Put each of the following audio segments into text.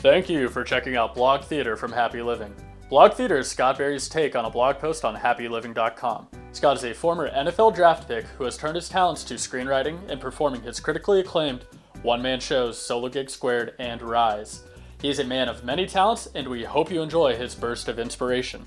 Thank you for checking out Blog Theater from Happy Living. Blog Theater is Scott Barry's take on a blog post on happyliving.com. Scott is a former NFL draft pick who has turned his talents to screenwriting and performing his critically acclaimed one man shows Solo Gig Squared and Rise. He is a man of many talents, and we hope you enjoy his burst of inspiration.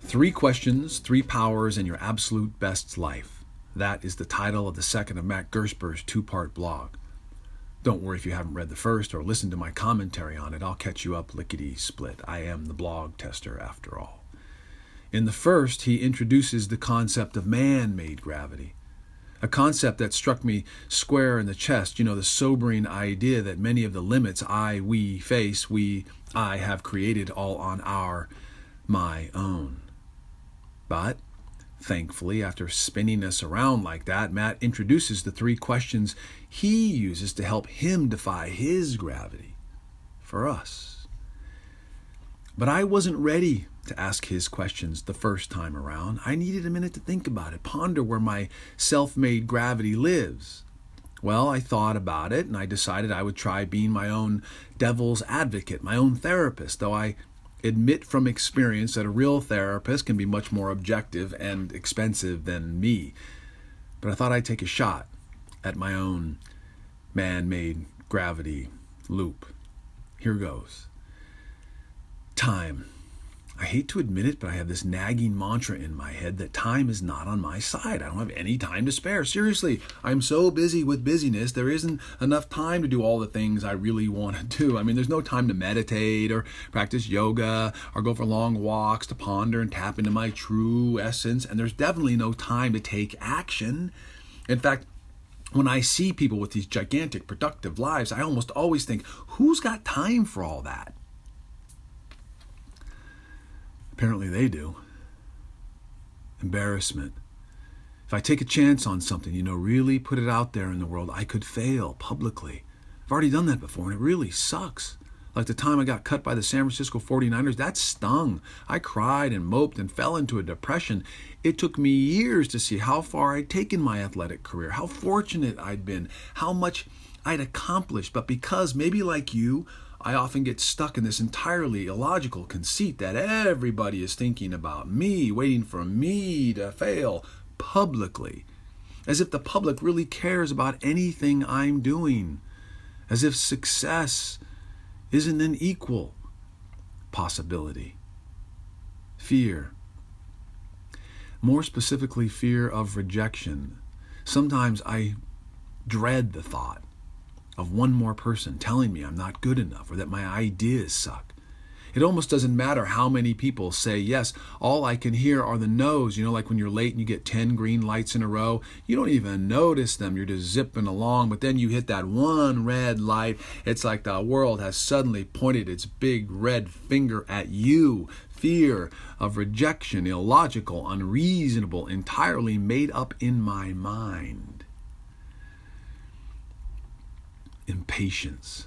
Three questions, three powers, and your absolute best life. That is the title of the second of Matt Gersper's two part blog. Don't worry if you haven't read the first or listened to my commentary on it, I'll catch you up lickety split. I am the blog tester after all. In the first, he introduces the concept of man made gravity a concept that struck me square in the chest, you know, the sobering idea that many of the limits I, we face, we, I have created all on our, my own. But, thankfully, after spinning us around like that, Matt introduces the three questions he uses to help him defy his gravity for us. But I wasn't ready to ask his questions the first time around. I needed a minute to think about it, ponder where my self made gravity lives. Well, I thought about it and I decided I would try being my own devil's advocate, my own therapist, though I admit from experience that a real therapist can be much more objective and expensive than me. But I thought I'd take a shot at my own man made gravity loop. Here goes. Time. I hate to admit it, but I have this nagging mantra in my head that time is not on my side. I don't have any time to spare. Seriously, I'm so busy with busyness, there isn't enough time to do all the things I really want to do. I mean, there's no time to meditate or practice yoga or go for long walks to ponder and tap into my true essence, and there's definitely no time to take action. In fact, when I see people with these gigantic productive lives, I almost always think, who's got time for all that? Apparently they do. Embarrassment. If I take a chance on something, you know, really put it out there in the world, I could fail publicly. I've already done that before, and it really sucks. Like the time I got cut by the San Francisco 49ers, that stung. I cried and moped and fell into a depression. It took me years to see how far I'd taken my athletic career, how fortunate I'd been, how much I'd accomplished. But because, maybe like you, I often get stuck in this entirely illogical conceit that everybody is thinking about me, waiting for me to fail publicly, as if the public really cares about anything I'm doing, as if success isn't an equal possibility. Fear. More specifically, fear of rejection. Sometimes I dread the thought of one more person telling me I'm not good enough or that my ideas suck. It almost doesn't matter how many people say yes. All I can hear are the no's. You know, like when you're late and you get 10 green lights in a row, you don't even notice them. You're just zipping along, but then you hit that one red light. It's like the world has suddenly pointed its big red finger at you. Fear of rejection, illogical, unreasonable, entirely made up in my mind. impatience.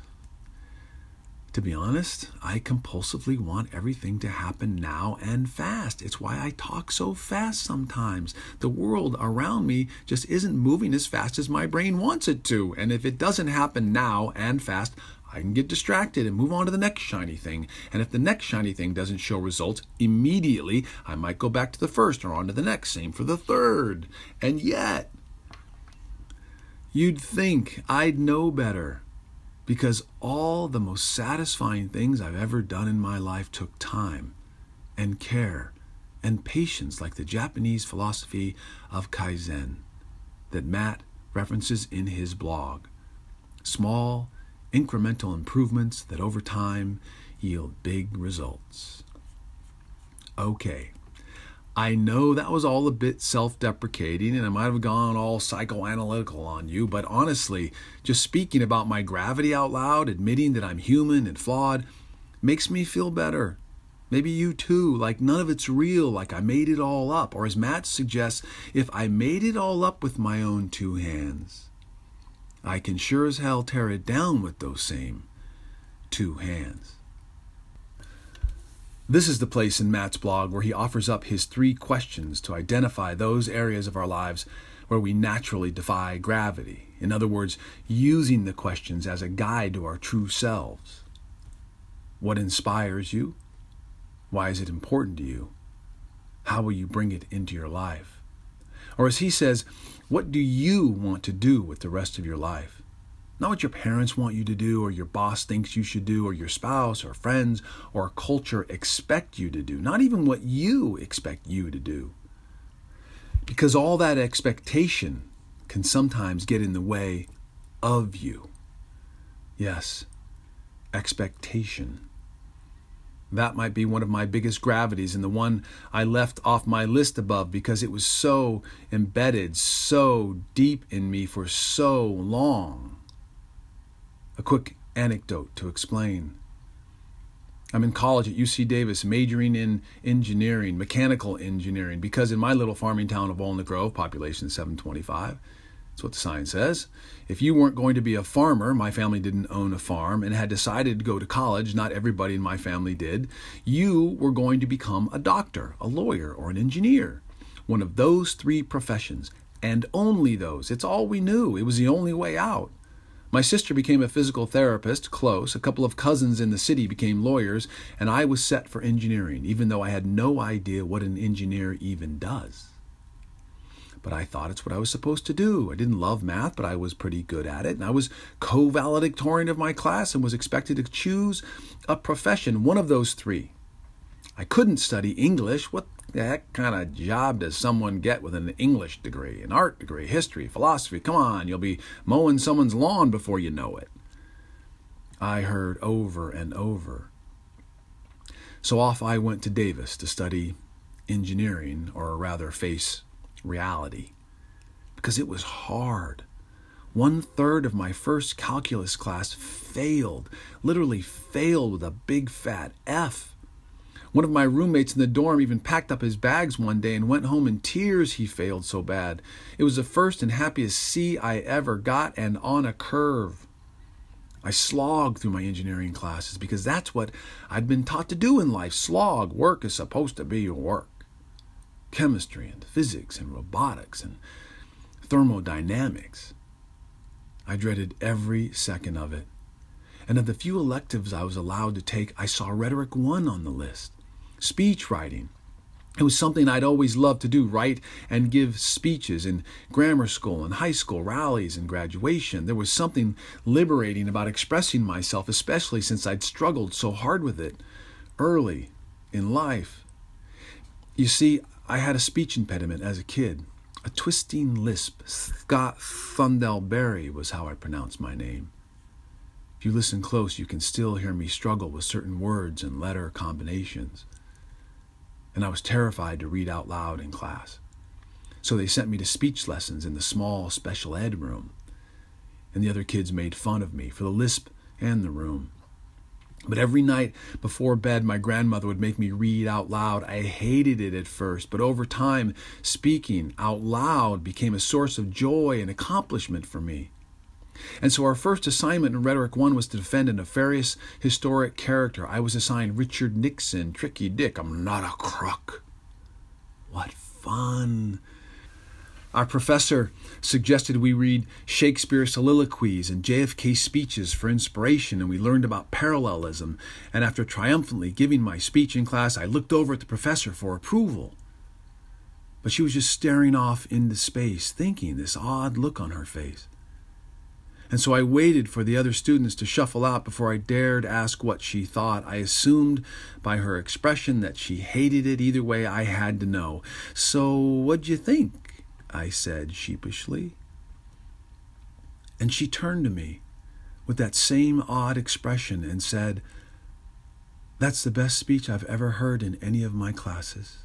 To be honest, I compulsively want everything to happen now and fast. It's why I talk so fast sometimes. The world around me just isn't moving as fast as my brain wants it to. And if it doesn't happen now and fast, I can get distracted and move on to the next shiny thing. And if the next shiny thing doesn't show results immediately, I might go back to the first or on to the next. Same for the third. And yet, You'd think I'd know better because all the most satisfying things I've ever done in my life took time and care and patience, like the Japanese philosophy of Kaizen that Matt references in his blog. Small, incremental improvements that over time yield big results. Okay, I know that was all a bit self deprecating and I might have gone all psychoanalytical on you, but honestly, just speaking about my gravity out loud, admitting that I'm human and flawed, makes me feel better. Maybe you too, like none of it's real, like I made it all up. Or as Matt suggests, if I made it all up with my own two hands, I can sure as hell tear it down with those same two hands. This is the place in Matt's blog where he offers up his three questions to identify those areas of our lives where we naturally defy gravity. In other words, using the questions as a guide to our true selves. What inspires you? Why is it important to you? How will you bring it into your life? Or as he says, what do you want to do with the rest of your life? Not what your parents want you to do, or your boss thinks you should do, or your spouse, or friends, or culture expect you to do. Not even what you expect you to do. Because all that expectation can sometimes get in the way of you. Yes, expectation. That might be one of my biggest gravities and the one I left off my list above because it was so embedded, so deep in me for so long. A quick anecdote to explain. I'm in college at UC Davis, majoring in engineering, mechanical engineering, because in my little farming town of Walnut Grove, population 725, that's what the sign says. If you weren't going to be a farmer, my family didn't own a farm, and had decided to go to college, not everybody in my family did, you were going to become a doctor, a lawyer, or an engineer. One of those three professions, and only those. It's all we knew. It was the only way out. My sister became a physical therapist, close. A couple of cousins in the city became lawyers, and I was set for engineering, even though I had no idea what an engineer even does. But I thought it's what I was supposed to do. I didn't love math, but I was pretty good at it. And I was co valedictorian of my class and was expected to choose a profession, one of those three. I couldn't study English. What heck kind of job does someone get with an English degree, an art degree, history, philosophy? Come on, you'll be mowing someone's lawn before you know it. I heard over and over. So off I went to Davis to study engineering, or rather face reality, because it was hard. One third of my first calculus class failed, literally failed with a big fat F. One of my roommates in the dorm even packed up his bags one day and went home in tears he failed so bad. It was the first and happiest C I ever got and on a curve. I slogged through my engineering classes because that's what I'd been taught to do in life. Slog. Work is supposed to be your work. Chemistry and physics and robotics and thermodynamics. I dreaded every second of it. And of the few electives I was allowed to take, I saw Rhetoric 1 on the list speech writing. It was something I'd always loved to do, write and give speeches in grammar school and high school, rallies and graduation. There was something liberating about expressing myself, especially since I'd struggled so hard with it early in life. You see, I had a speech impediment as a kid, a twisting lisp. Scott Thundelberry was how I pronounced my name. If you listen close, you can still hear me struggle with certain words and letter combinations and I was terrified to read out loud in class. So they sent me to speech lessons in the small special ed room, and the other kids made fun of me for the lisp and the room. But every night before bed, my grandmother would make me read out loud. I hated it at first, but over time, speaking out loud became a source of joy and accomplishment for me. And so our first assignment in Rhetoric 1 was to defend a nefarious historic character. I was assigned Richard Nixon, Tricky Dick. I'm not a crook. What fun! Our professor suggested we read Shakespeare's soliloquies and JFK speeches for inspiration, and we learned about parallelism. And after triumphantly giving my speech in class, I looked over at the professor for approval. But she was just staring off into space, thinking, this odd look on her face and so I waited for the other students to shuffle out before I dared ask what she thought. I assumed by her expression that she hated it. Either way, I had to know. So, what'd you think? I said sheepishly. And she turned to me with that same odd expression and said, That's the best speech I've ever heard in any of my classes.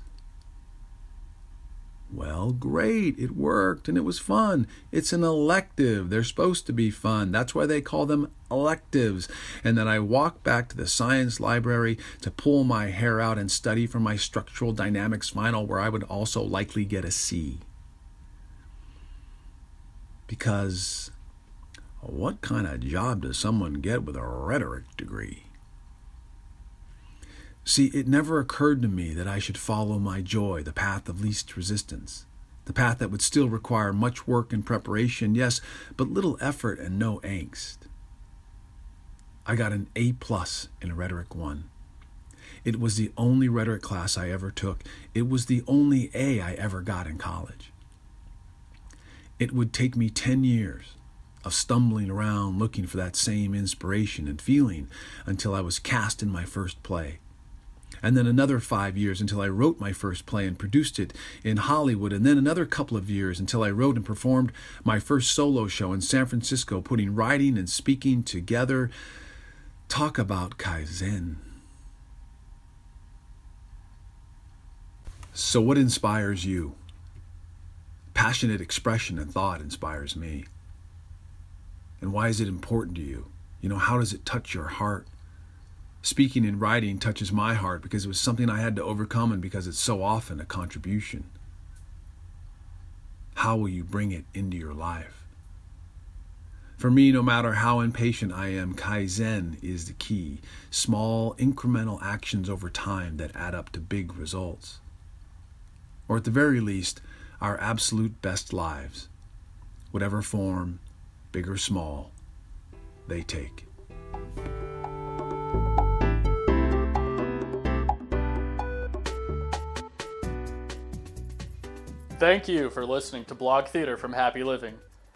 Well, great. It worked and it was fun. It's an elective. They're supposed to be fun. That's why they call them electives. And then I walk back to the science library to pull my hair out and study for my structural dynamics final, where I would also likely get a C. Because what kind of job does someone get with a rhetoric degree? See, it never occurred to me that I should follow my joy, the path of least resistance, the path that would still require much work and preparation, yes, but little effort and no angst. I got an A plus in Rhetoric 1. It was the only rhetoric class I ever took. It was the only A I ever got in college. It would take me 10 years of stumbling around looking for that same inspiration and feeling until I was cast in my first play. And then another five years until I wrote my first play and produced it in Hollywood, and then another couple of years until I wrote and performed my first solo show in San Francisco, putting writing and speaking together. Talk about Kaizen. So, what inspires you? Passionate expression and thought inspires me. And why is it important to you? You know, how does it touch your heart? Speaking and writing touches my heart because it was something I had to overcome and because it's so often a contribution. How will you bring it into your life? For me, no matter how impatient I am, Kaizen is the key. Small, incremental actions over time that add up to big results. Or at the very least, our absolute best lives, whatever form, big or small, they take. Thank you for listening to Blog Theater from Happy Living.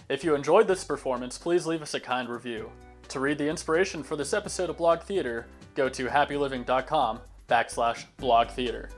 If you enjoyed this performance, please leave us a kind review. To read the inspiration for this episode of Blog Theater, go to happyliving.com backslash blog theater.